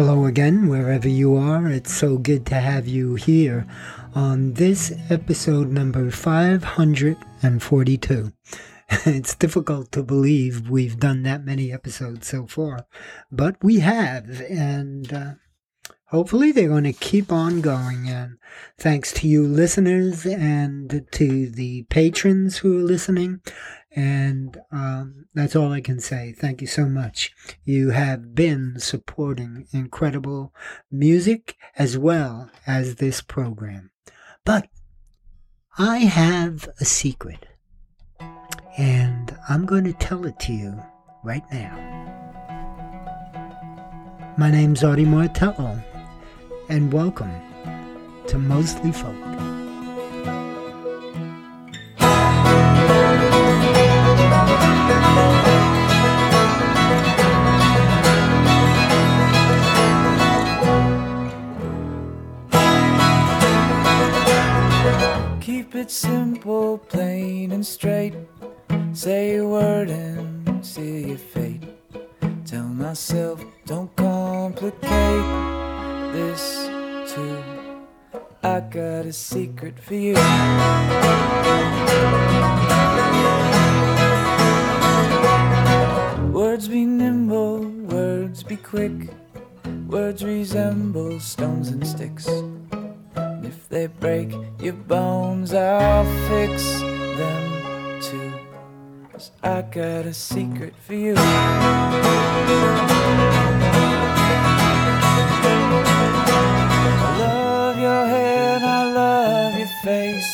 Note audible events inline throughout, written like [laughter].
Hello again, wherever you are. It's so good to have you here on this episode number 542. [laughs] It's difficult to believe we've done that many episodes so far, but we have, and uh, hopefully they're going to keep on going. And thanks to you listeners and to the patrons who are listening. And um, that's all I can say. Thank you so much. You have been supporting incredible music as well as this program. But I have a secret, and I'm going to tell it to you right now. My name's Artie Martello, and welcome to Mostly Folk. It simple, plain and straight. Say a word and see your fate. Tell myself, don't complicate this too. I got a secret for you. Words be nimble, words be quick. Words resemble stones and sticks. If they break your bones, I'll fix them too. 'Cause I got a secret for you. I love your hair and I love your face.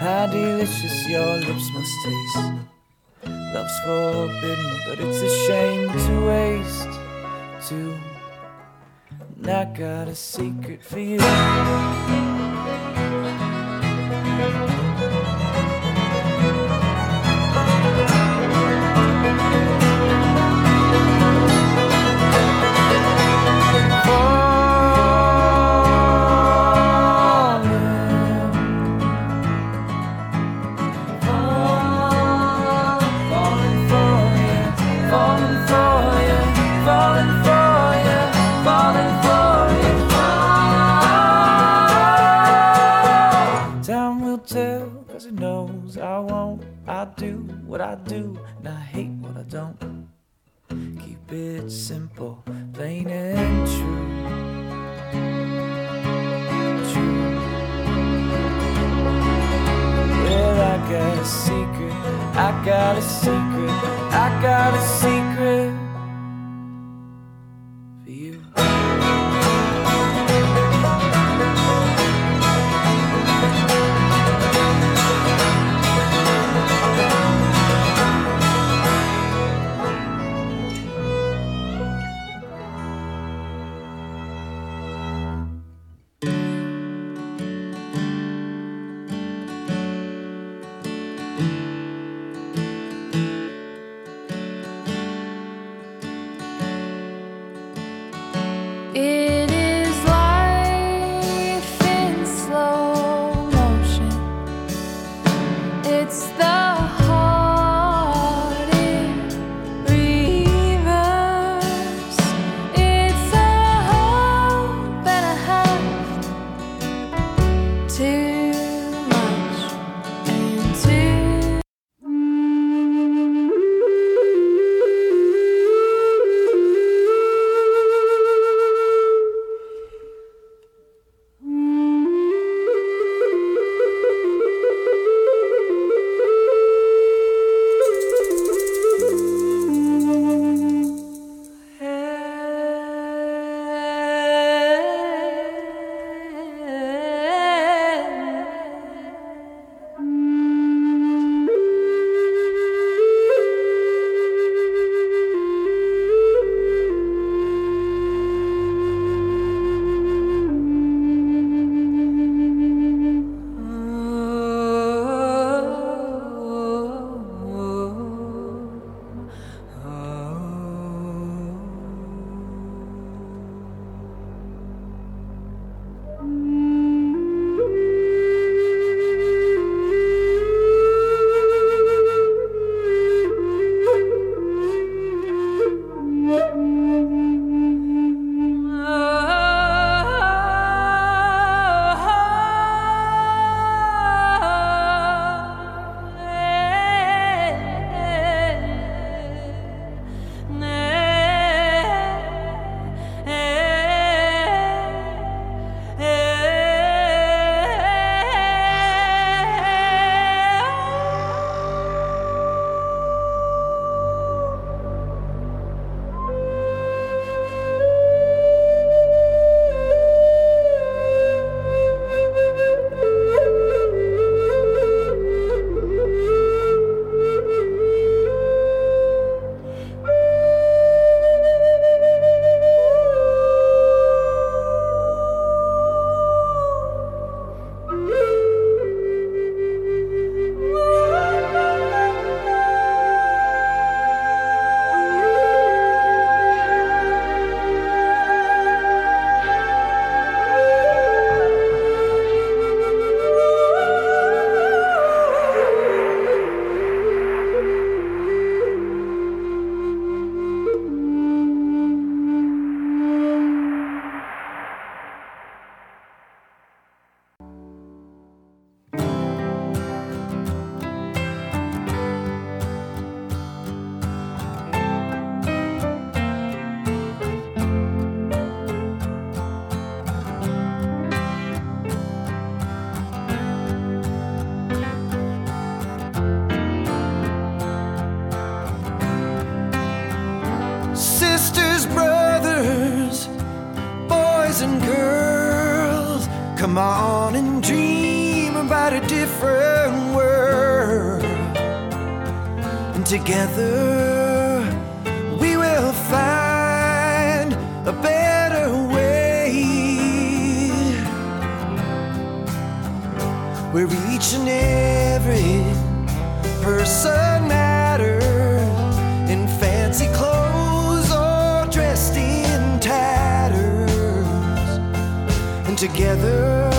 How delicious your lips must taste. Love's forbidden, but it's a shame to waste. Too. And I got a secret for you. Keep it simple, plain and true. True. Well, I got a secret. I got a secret. I got a secret It together.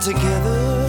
together.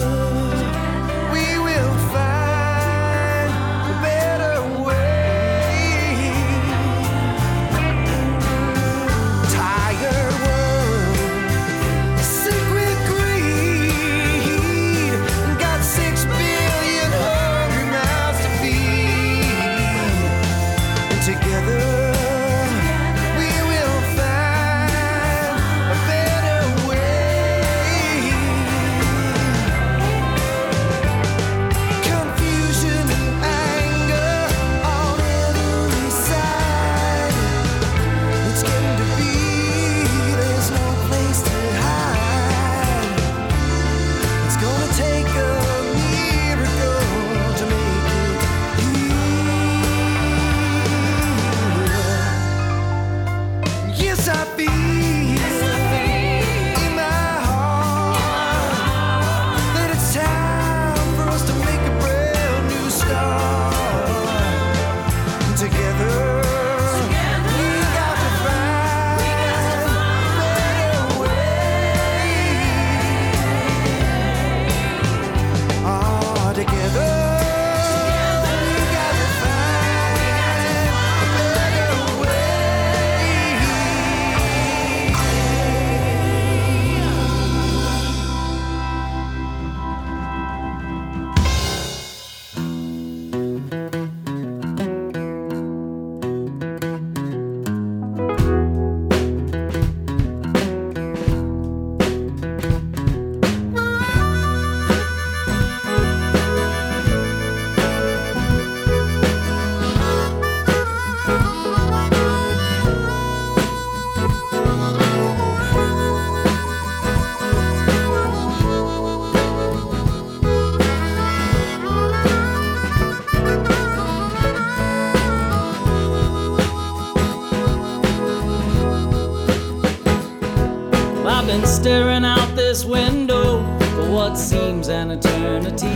staring out this window for what seems an eternity.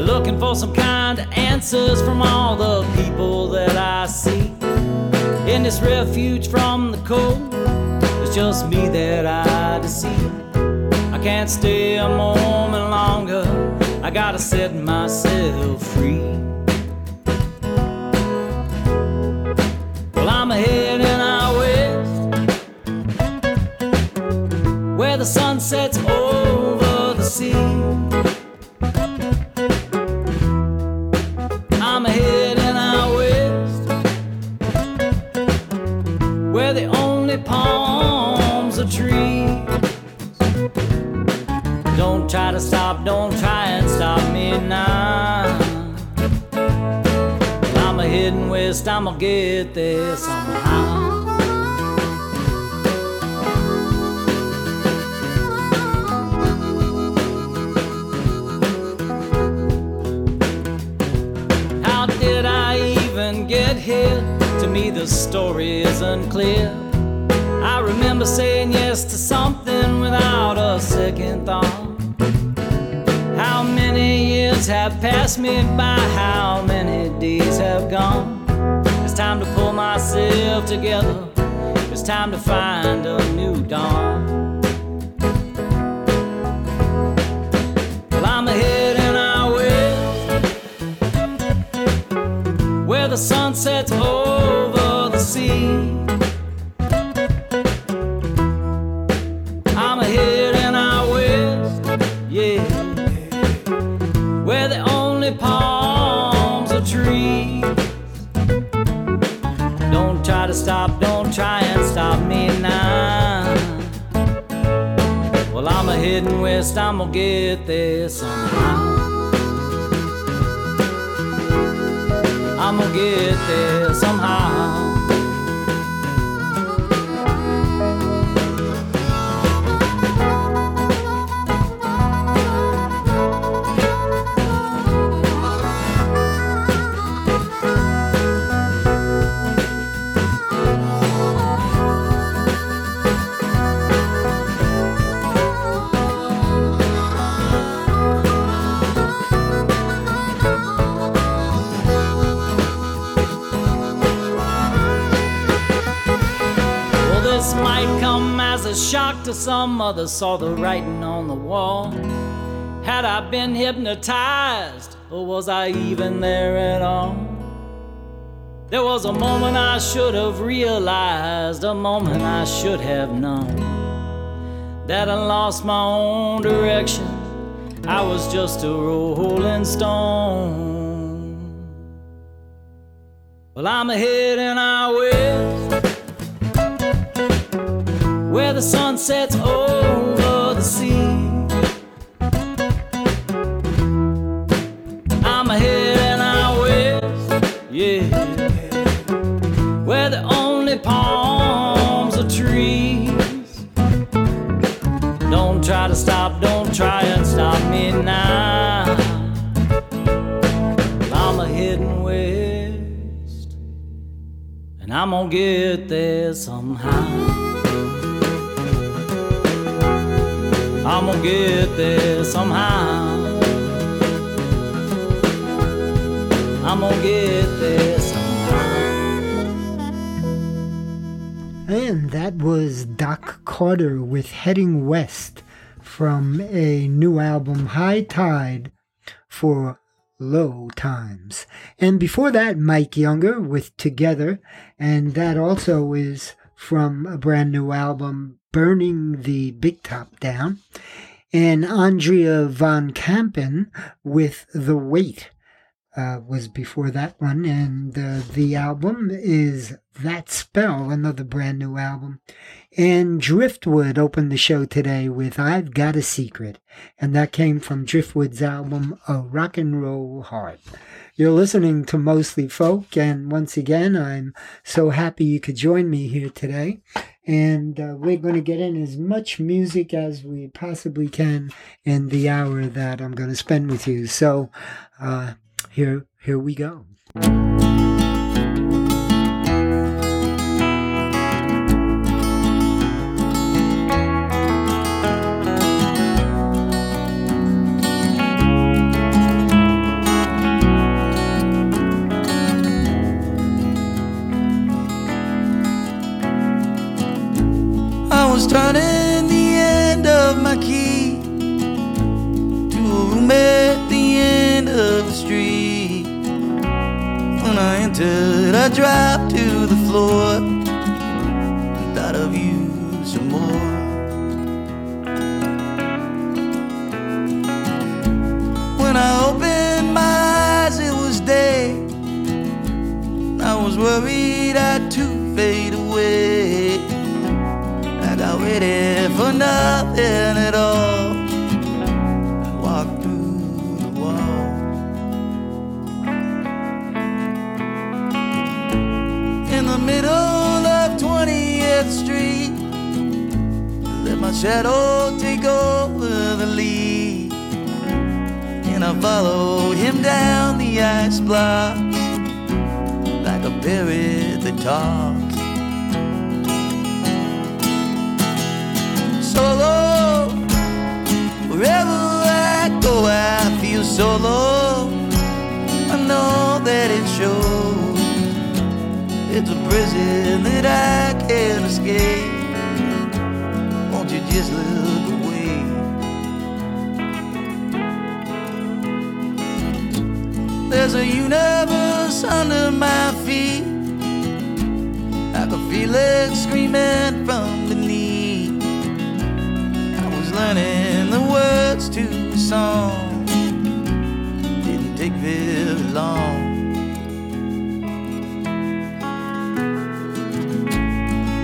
Looking for some kind of answers from all the people that I see. In this refuge from the cold, it's just me that I deceive. I can't stay a moment longer, I gotta set myself free. The sun over the sea. I'm heading out west, yeah, where the only palms are trees. Don't try to stop, don't try and stop me now. Well, I'm a heading west, I'm gonna get there somehow. I'm gonna get there somehow. Shock to some others. Saw the writing on the wall. Had I been hypnotized, or was I even there at all? There was a moment I should have realized, a moment I should have known that I lost my own direction. I was just a rolling stone. Well, I'm ahead and I west where the sun sets over the sea. I'm heading out west, yeah, where the only palms are trees. Don't try to stop, don't try and stop me now. I'm a heading west, and I'm gonna get there somehow. I'm gonna get there somehow. I'm gonna get there somehow. And that was Doc Carter with Heading West from a new album, High Tide, for Low Times. And before that, Mike Younger with Together, and that also is from a brand new album, Burning the Big Top Down. And Andrea Von Kampen with The Weight uh, was before that one. And uh, the album is That Spell, another brand new album. And Driftwood opened the show today with I've Got a Secret. And that came from Driftwood's album, A Rock and Roll Heart. You're listening to Mostly Folk, and once again, I'm so happy you could join me here today. And uh, we're going to get in as much music as we possibly can in the hour that I'm going to spend with you. So, uh, here, here we go. Was turning the end of my key to a room at the end of the street. When I entered, I dropped to the floor I for nothing at all. I through the wall. In the middle of 20th Street, let my shadow take over the lead. And I follow him down the ice blocks like a parrot that talks. Solo, wherever I go, I feel solo. I know that it shows. It's a prison that I can't escape. Won't you just look away? There's a universe under my feet. I can feel it screaming from. Learning the words to a song. Didn't take very long.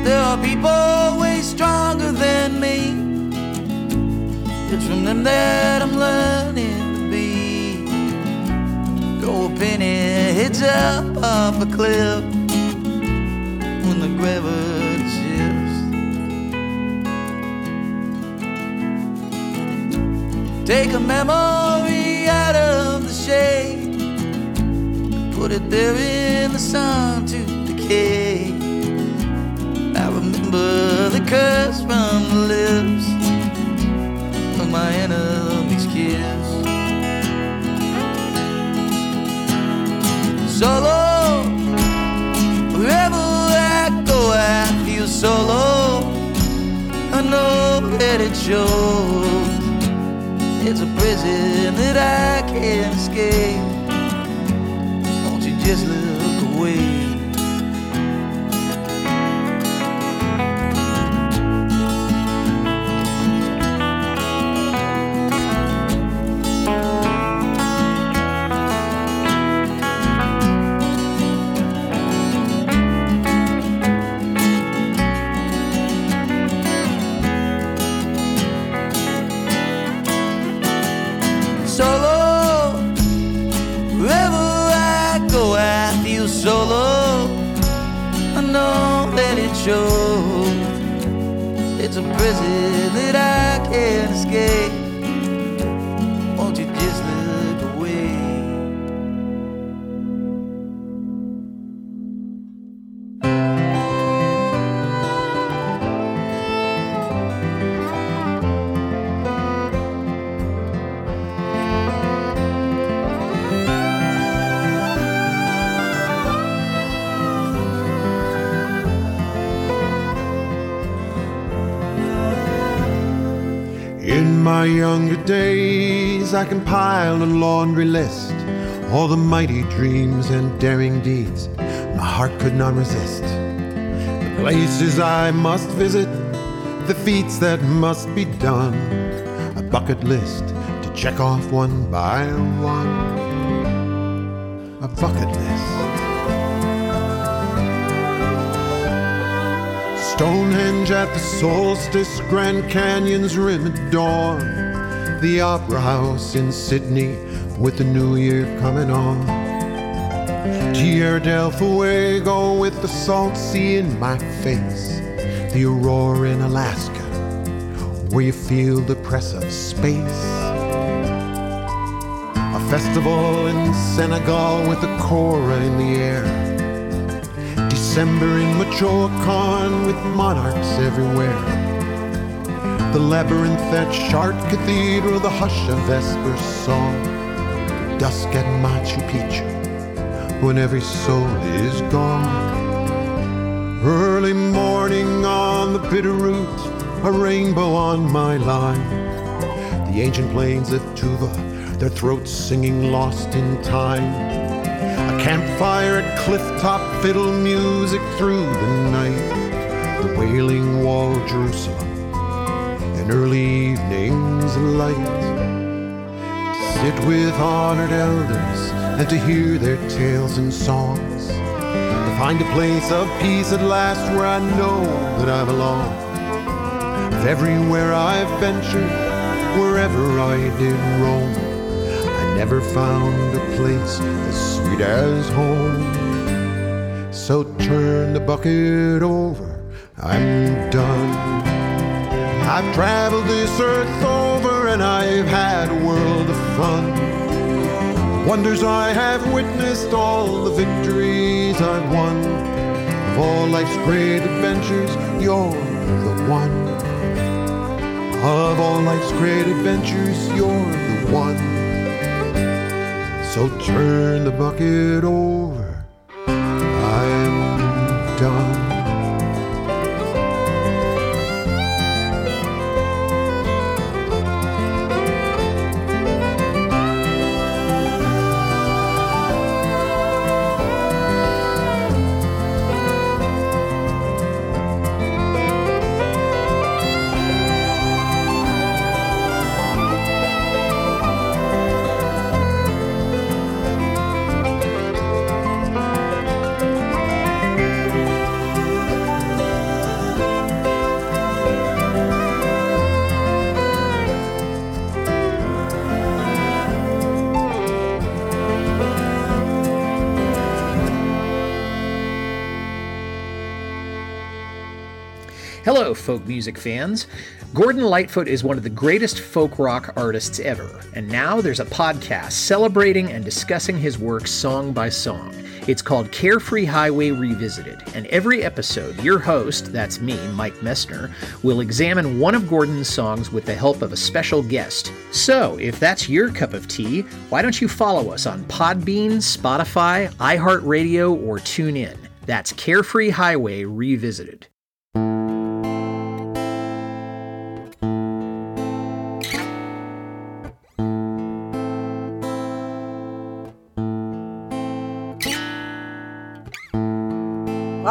There are people way stronger than me. It's from them that I'm learning to be. Throw a penny heads up off a cliff when the gravity Take a memory out of the shade, put it there in the sun to decay. I remember the curse from the lips of my enemy's kiss. Solo, wherever I go, I feel solo. I know that it shows. It's a prison that I can't escape. Won't you just prison that I can't escape. In my younger days, I compiled a laundry list. All the mighty dreams and daring deeds my heart could not resist. The places I must visit, the feats that must be done. A bucket list to check off one by one. A bucket list. Stonehenge at the solstice, Grand Canyon's rim at dawn. The Opera House in Sydney with the new year coming on. Tierra del Fuego with the salt sea in my face. The aurora in Alaska where you feel the press of space. A festival in Senegal with the kora in the air. December in Michoacan with monarchs everywhere. The labyrinth at Chartres Cathedral, the hush of Vesper song. Dusk at Machu Picchu when every soul is gone. Early morning on the Bitterroot, a rainbow on my line. The ancient plains of Tuva, their throats singing lost in time. Campfire at cliff top, fiddle music through the night. The wailing wall Jerusalem, and early evening's light. Sit with honored elders and to hear their tales and songs. To find a place of peace at last where I know that I belong. If everywhere I've ventured, wherever I did roam, I never found a place sweet as home. So turn the bucket over, I'm done. I've traveled this earth over and I've had a world of fun. Wonders I have witnessed, all the victories I've won. Of all life's great adventures, you're the one. Of all life's great adventures, you're the one. So turn the bucket over, folk music fans. Gordon Lightfoot is one of the greatest folk rock artists ever, and now there's a podcast celebrating and discussing his work song by song. It's called Carefree Highway Revisited, and every episode, your host, that's me, Mike Messner, will examine one of Gordon's songs with the help of a special guest. So, if that's your cup of tea, why don't you follow us on Podbean, Spotify, iHeartRadio, or TuneIn? That's Carefree Highway Revisited.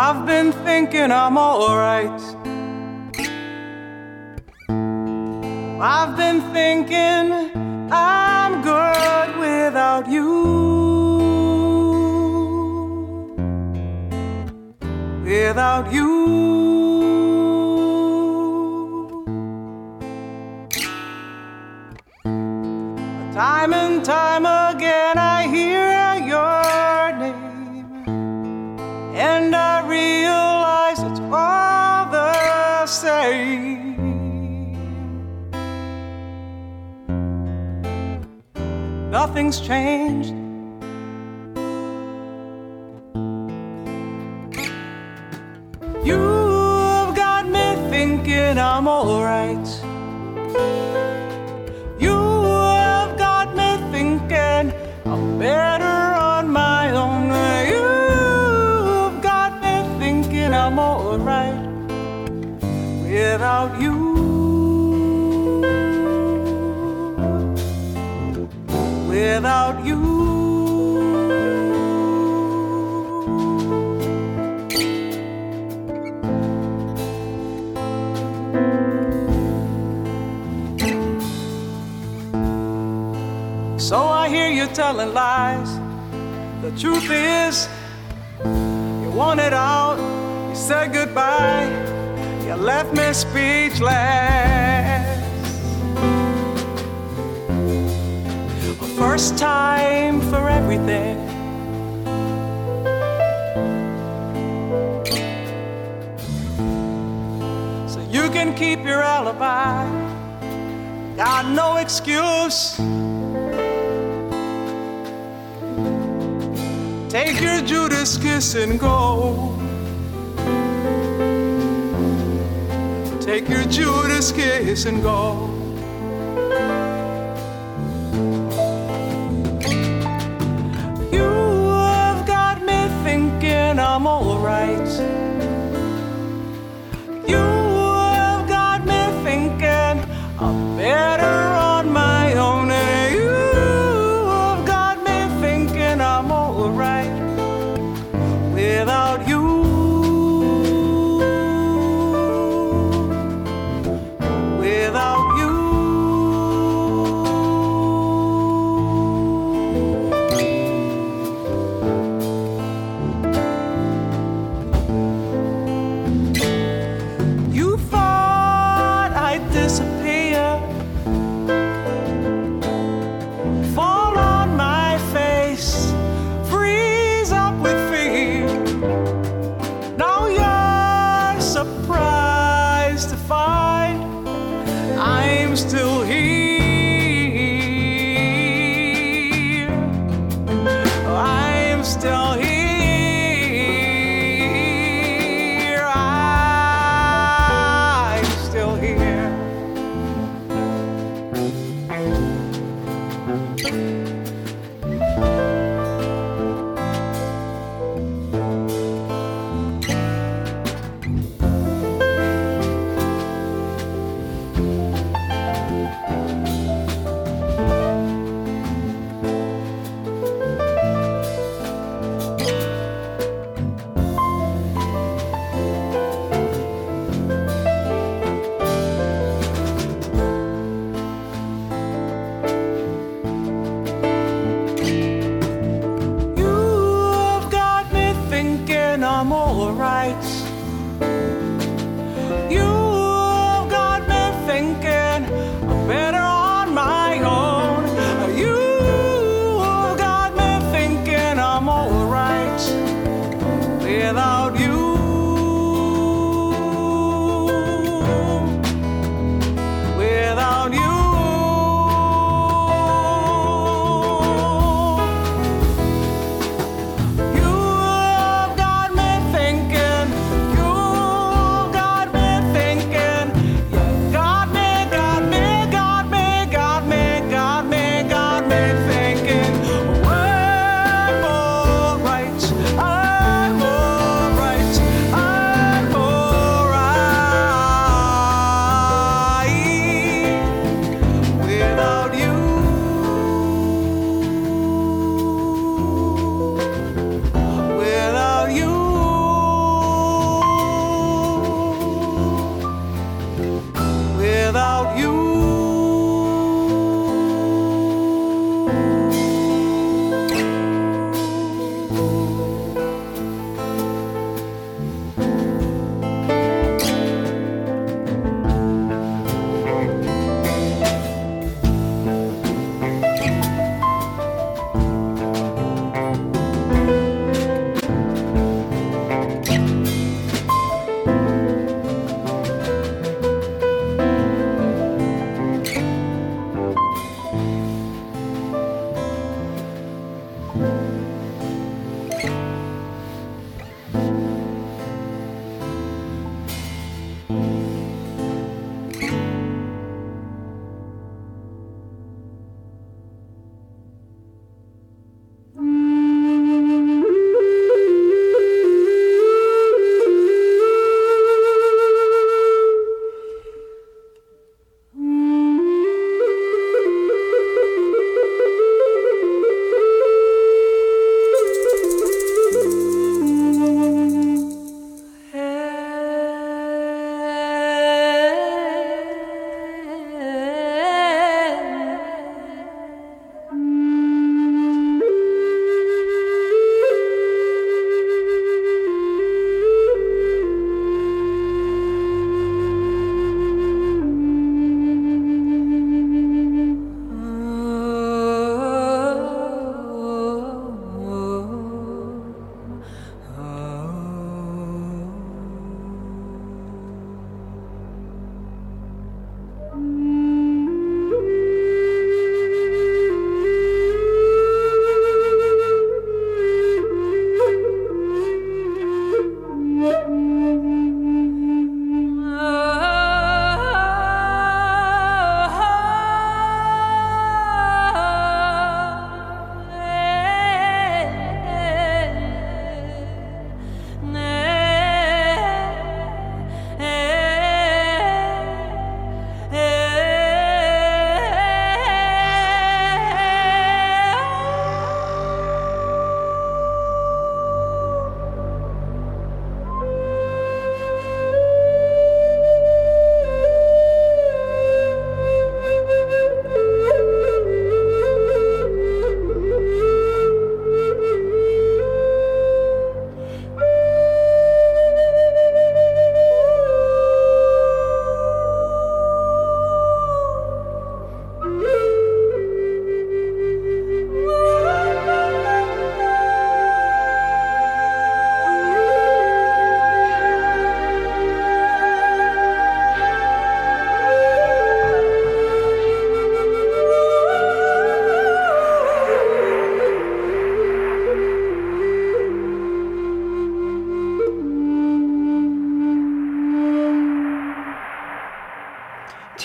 I've been thinking I'm alright. I've been thinking I'm good without you. Without you. Nothing's changed. You've got me thinking I'm alright. Telling lies. The truth is, you wanted out, you said goodbye, you left me speechless. A first time for everything. So you can keep your alibi. Got no excuse. Take your Judas kiss and go. Take your Judas kiss and go. You have got me thinking I'm alright. Música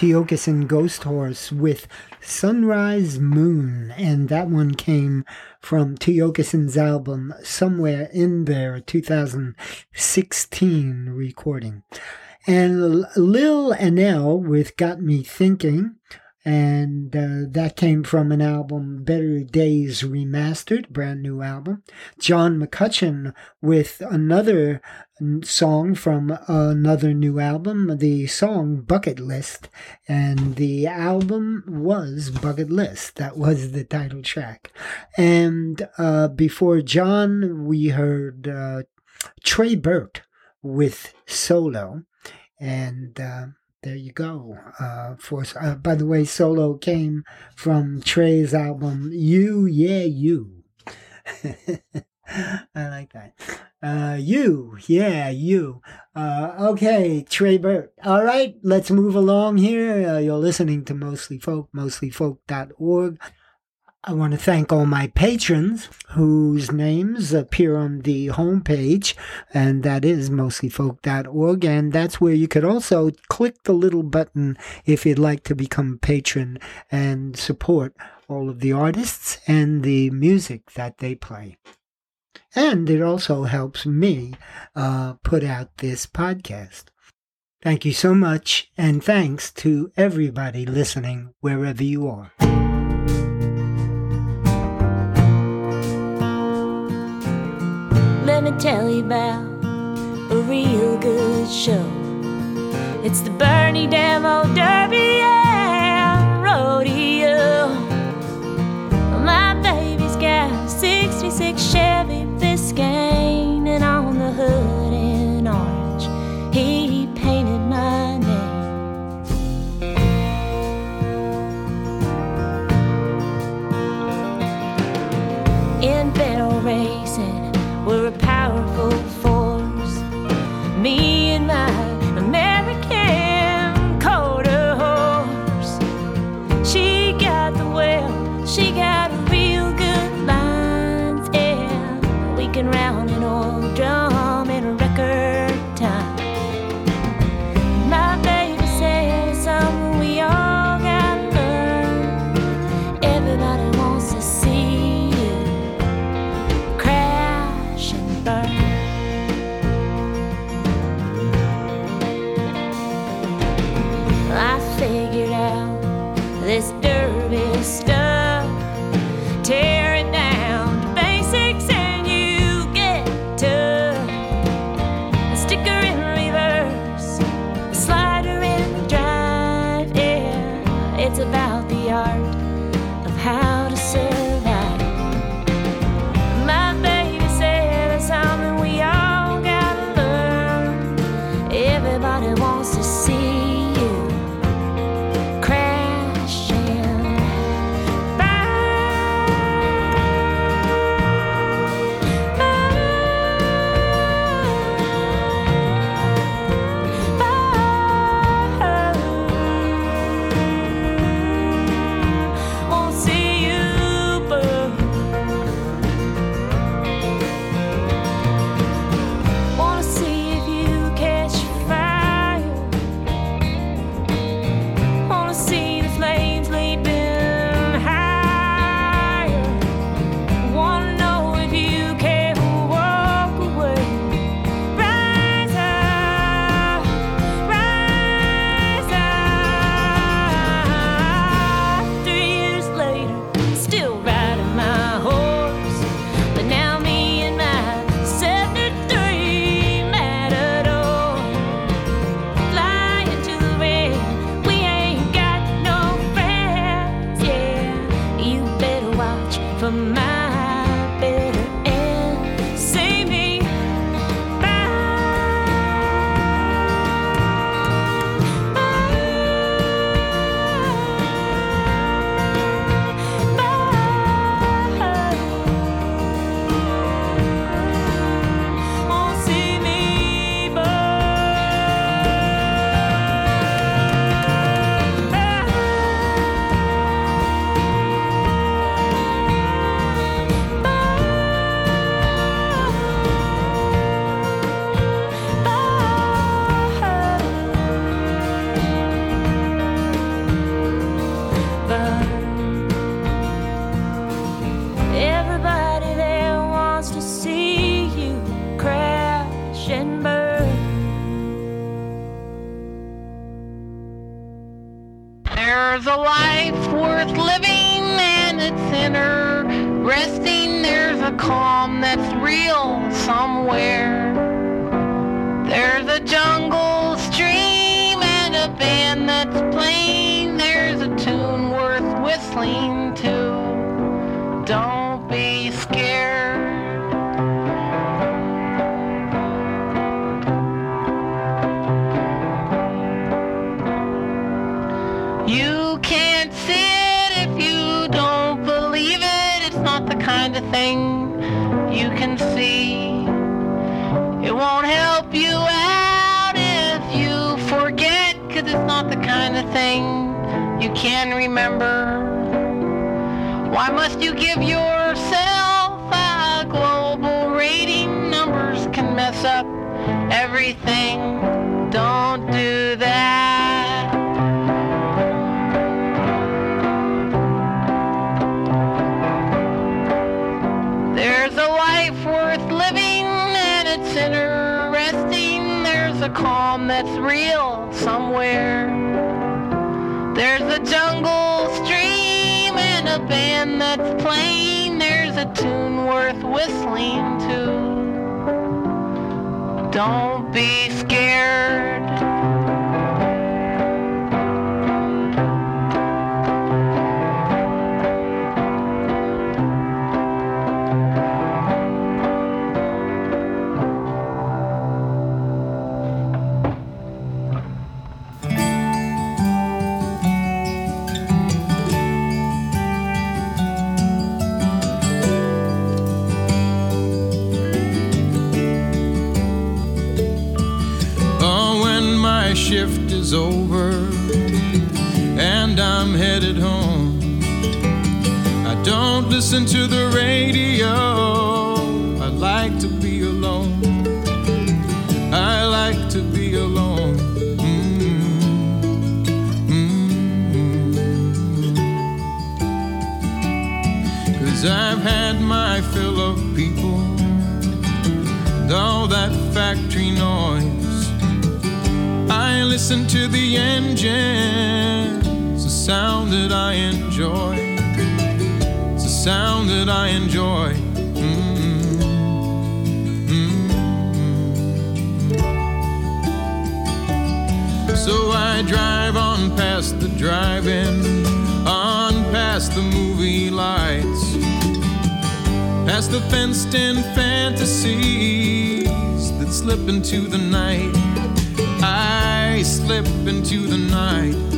Tiokasin Ghost Horse with Sunrise Moon, and that one came from Tiokasin's album Somewhere in There 2016 recording. And Lil Anel with Got Me Thinking, and uh, that came from an album Better Days Remastered, brand new album. John McCutcheon with another song from another new album, the song Bucket List, and the album was Bucket List. That was the title track. And uh, before John, we heard uh, Trey Burt with Solo, and uh, there you go. Uh, for uh, by the way, Solo came from Trey's album You Yeah You. [laughs] I like that. Uh, you, yeah, you. Uh, okay, Trey Burt. All right, let's move along here. Uh, you're listening to Mostly Folk, mostlyfolk.org. I want to thank all my patrons whose names appear on the homepage, and that is mostlyfolk.org. And that's where you could also click the little button if you'd like to become a patron and support all of the artists and the music that they play. And it also helps me uh, put out this podcast. Thank you so much, and thanks to everybody listening wherever you are. Tell you about a real good show. It's the Bernie Demo Derby and Rodeo. My baby's got a 66 Chevy Biscayne, she got real good lines yeah we can round an old drum in a record time my baby it's something um, we all gotta learn everybody wants to see you crash and burn. I figured out this derby stuff. That's that plain, there's a tune worth whistling to. Don't be scared. is over and I'm headed home. I don't listen to the radio, I like to be alone. I like to be alone. Mm-hmm. Mm-hmm. Cause I've had my fill of people, though that factory listen to the engine. It's a sound that I enjoy. It's a sound that I enjoy. Mm-hmm. So I drive on past the drive in, on past the movie lights, past the fenced in fantasies that slip into the night. I slip into the night.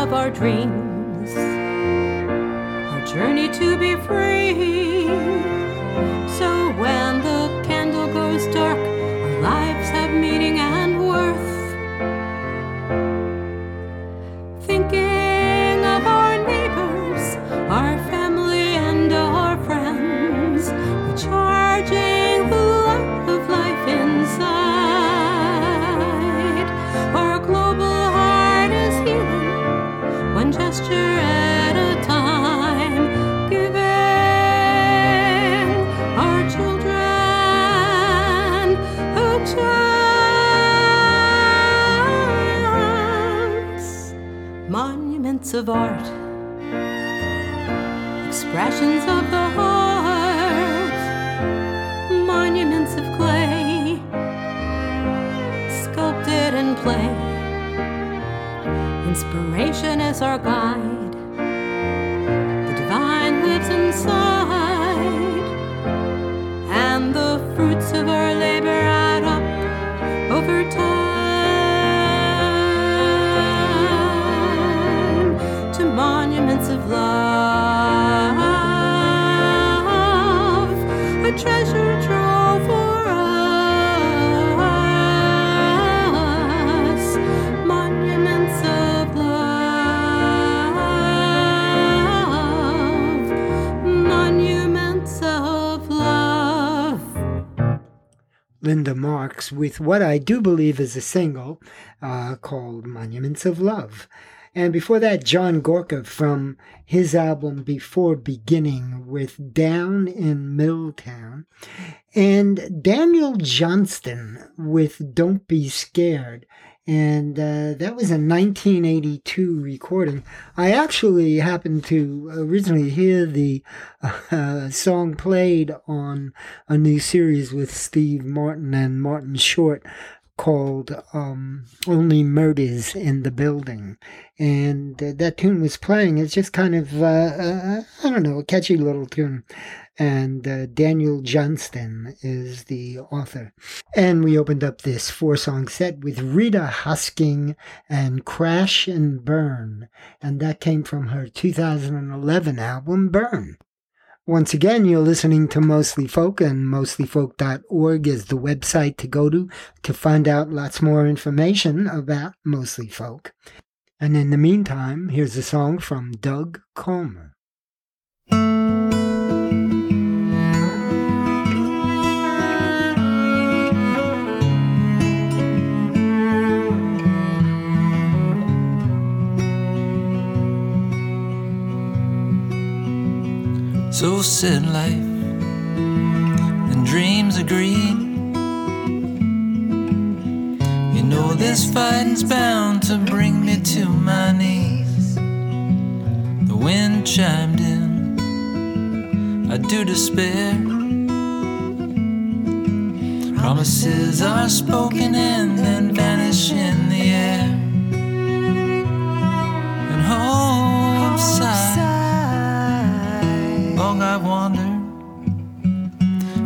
Of our dreams, our journey to be free. So when the of art expressions of the heart, monuments of clay, sculpted in play. Inspiration is our guide, Linda Marks with what I do believe is a single uh, called Monuments of Love. And before that, John Gorka from his album Before Beginning with Down in Milltown. And Daniel Johnston with Don't Be Scared. And uh, that was a 1982 recording. I actually happened to originally hear the [laughs] uh, song played on a new series with Steve Martin and Martin Short called um, Only Murders in the Building. And uh, that tune was playing. It's just kind of, uh, uh, I don't know, a catchy little tune. And uh, Daniel Johnston is the author. And we opened up this four song set with Rita Hosking and Crash and Burn. And that came from her 2011 album, Burn. Once again, you're listening to Mostly Folk, and mostlyfolk.org is the website to go to to find out lots more information about Mostly Folk. And in the meantime, here's a song from Doug Comer. So said life, and dreams are green. You know this fighting's bound to bring me to my knees. The wind chimed in, I do despair. Promises are spoken and then vanish in the air. And hope sigh. Long I wander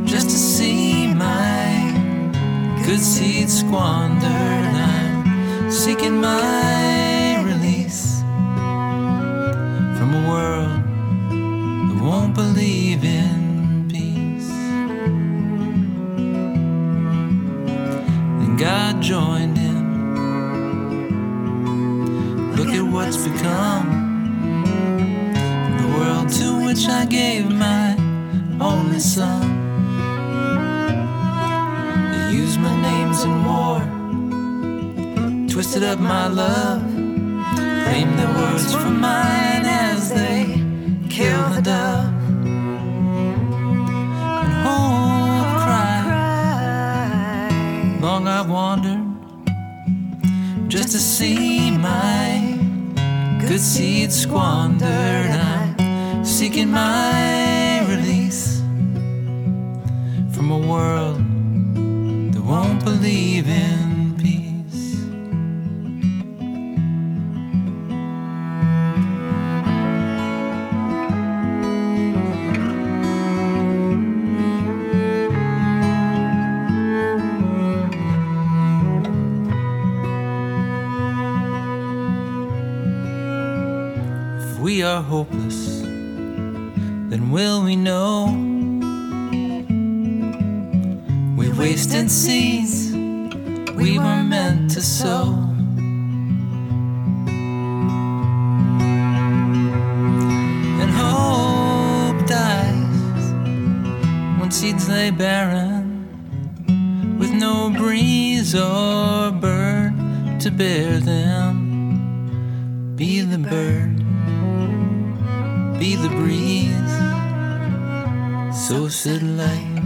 just to see my good seed squandered. I'm seeking my so should life.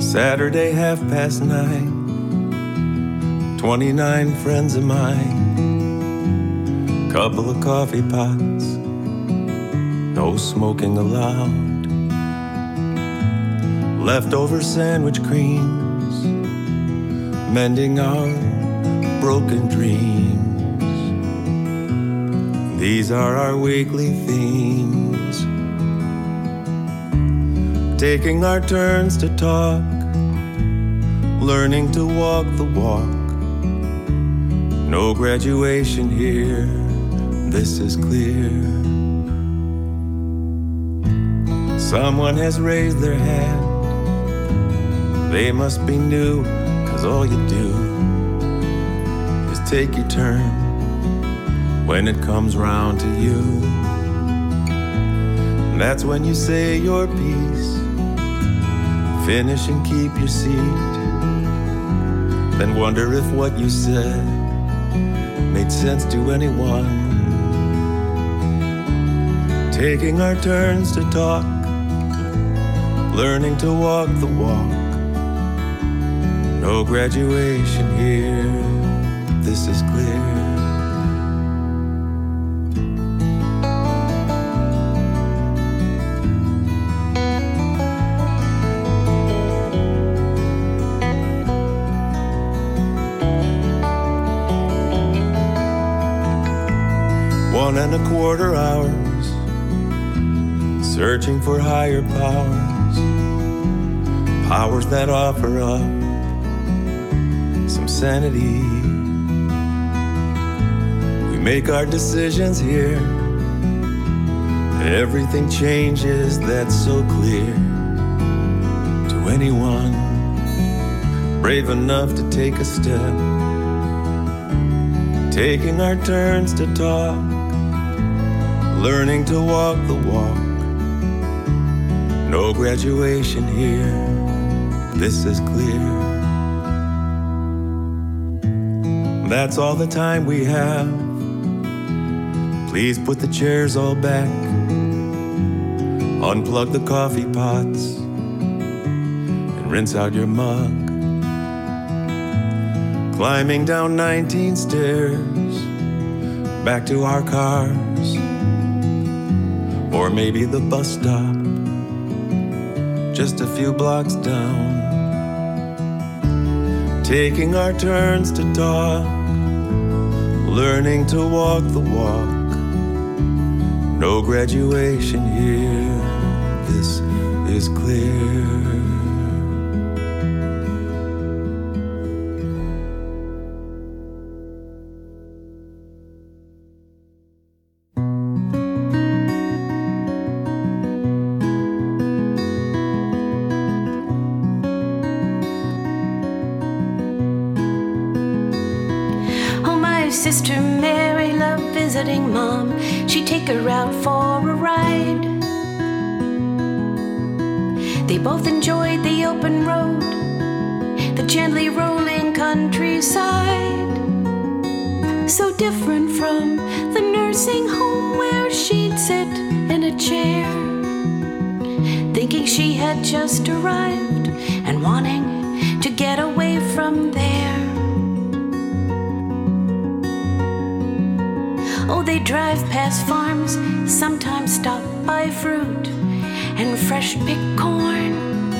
Saturday, half past nine. 29 friends of mine. Couple of coffee pots. No smoking allowed. Leftover sandwich creams. Mending our broken dreams. These are our weekly themes. Taking our turns to talk learning to walk the walk. No graduation here, this is clear. Someone has raised their hand. They must be new, cause all you do is take your turn when it comes round to you. And that's when you say your piece, finish and keep your seat then wonder if what you said made sense to anyone. Taking our turns to talk, learning to walk the walk. No graduation here, this is clear. Quarter hours, searching for higher powers, powers that offer up some sanity. We make our decisions here, everything changes, that's so clear to anyone brave enough to take a step. Taking our turns to talk learning to walk the walk. No graduation here, this is clear. That's all the time we have. Please put the chairs all back. Unplug the coffee pots and rinse out your mug. Climbing down 19 stairs back to our cars or maybe the bus stop just a few blocks down. Taking our turns to talk, learning to walk the walk. No graduation here, this is clear. Sister Mary loved visiting mom. She'd take her out for a ride. They both enjoyed the open road, the gently rolling countryside. So different from the nursing home where she'd sit in a chair, thinking she had just arrived and wanting to get away from there. They drive past farms, sometimes stop by fruit and fresh picked corn.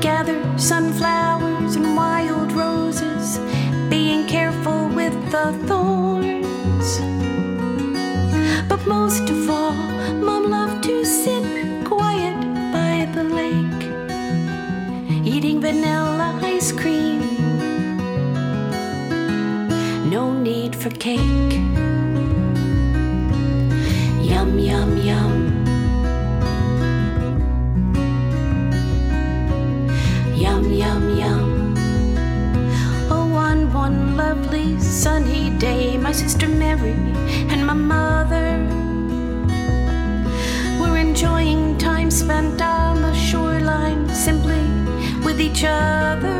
Gather sunflowers and wild roses, being careful with the thorns. But most of all, Mom loved to sit quiet by the lake, eating vanilla ice cream. No need for cake. My sister Mary and my mother were enjoying time spent on the shoreline simply with each other.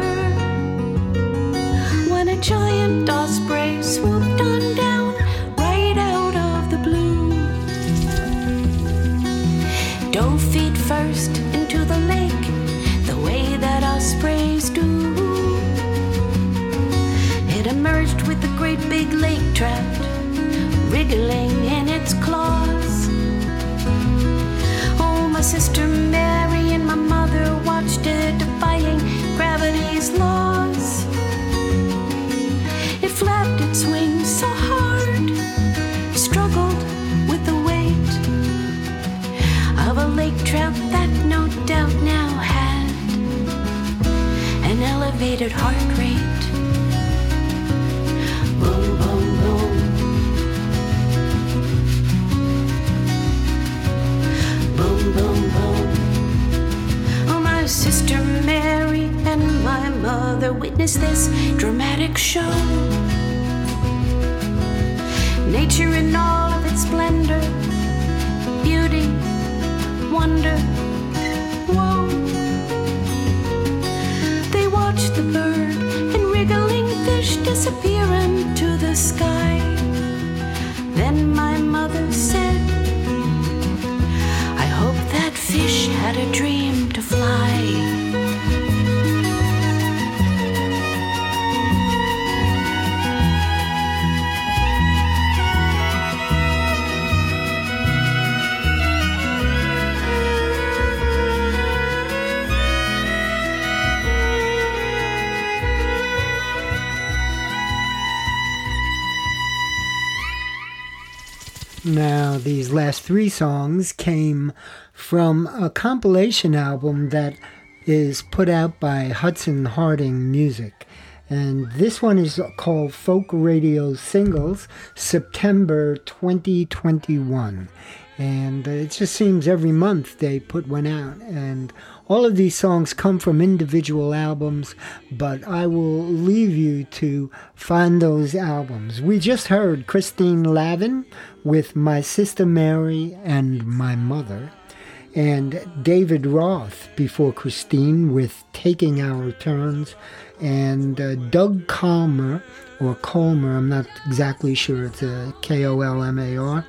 In its claws. Oh, my sister Mary and my mother watched it defying gravity's laws. It flapped its wings so hard, struggled with the weight of a lake trout that no doubt now had an elevated heart witnessed this dramatic show. Nature in all of its splendor, beauty, wonder, woe. They watched the bird and wriggling fish disappear into the sky. Then my mother said, I hope that fish had a dream to fly. Now, these last three songs came from a compilation album that is put out by Hudson Harding Music. And this one is called Folk Radio Singles, September 2021. And it just seems every month they put one out. And all of these songs come from individual albums, but I will leave to find those albums. We just heard Christine Lavin with My Sister Mary and My Mother, and David Roth before Christine with Taking Our Turns, and uh, Doug Colmer, or Colmer, I'm not exactly sure, it's a K O L M A R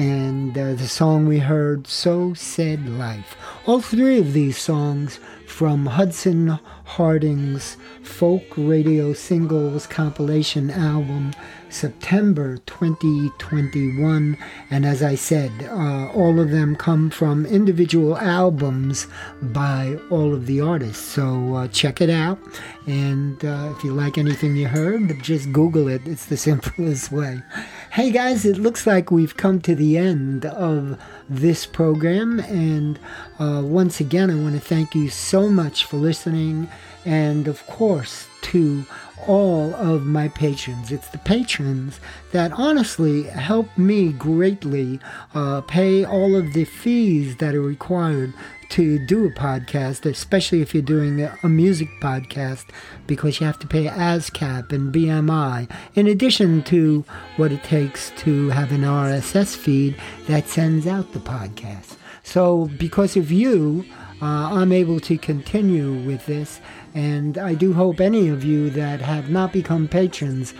and uh, the song we heard, So Said Life. All three of these songs from Hudson Harding's folk radio singles compilation album, September 2021. And as I said, uh, all of them come from individual albums by all of the artists. So uh, check it out. And uh, if you like anything you heard, just Google it. It's the [laughs] simplest way. Hey guys, it looks like we've come to the end of this program. And uh, once again, I want to thank you so much for listening. And of course, to all of my patrons. It's the patrons that honestly help me greatly uh, pay all of the fees that are required to do a podcast, especially if you're doing a music podcast, because you have to pay ASCAP and BMI, in addition to what it takes to have an RSS feed that sends out the podcast. So, because of you, uh, I'm able to continue with this, and I do hope any of you that have not become patrons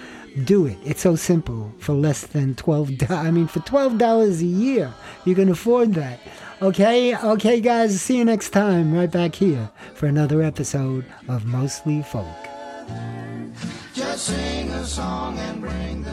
do it. It's so simple. For less than $12. [laughs] I mean, for twelve dollars a year, you can afford that. Okay, okay, guys. See you next time, right back here for another episode of Mostly Folk. Just sing a song and bring the.